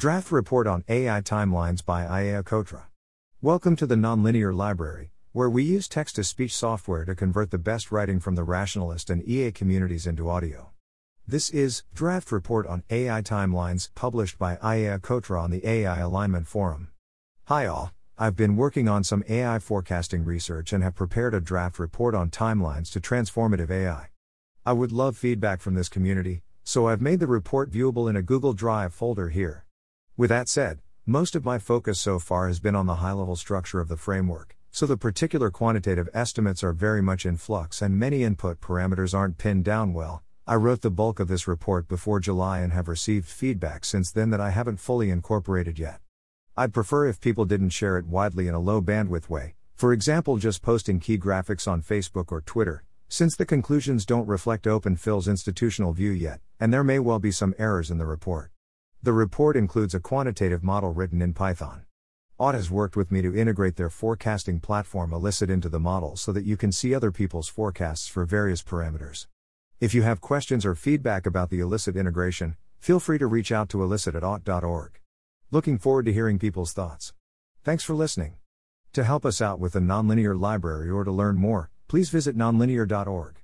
Draft Report on AI Timelines by Ajeya Cotra. Welcome to the Nonlinear Library, where we use text to speech software to convert the best writing from the rationalist and EA communities into audio. This is Draft Report on AI Timelines, published by Ajeya Cotra on the AI Alignment Forum. Hi all, I've been working on some AI forecasting research and have prepared a draft report on timelines to transformative AI. I would love feedback from this community, so I've made the report viewable in a Google Drive folder here. With that said, most of my focus so far has been on the high level structure of the framework, so the particular quantitative estimates are very much in flux and many input parameters aren't pinned down well. I wrote the bulk of this report before July and have received feedback since then that I haven't fully incorporated yet. I'd prefer if people didn't share it widely in a low bandwidth way, for example, just posting key graphics on Facebook or Twitter, since the conclusions don't reflect OpenPhil's institutional view yet, and there may well be some errors in the report. The report includes a quantitative model written in Python. Ought has worked with me to integrate their forecasting platform Elicit into the model so that you can see other people's forecasts for various parameters. If you have questions or feedback about the Elicit integration, feel free to reach out to elicit at ought.org. Looking forward to hearing people's thoughts. Thanks for listening. To help us out with the Nonlinear Library or to learn more, please visit nonlinear.org.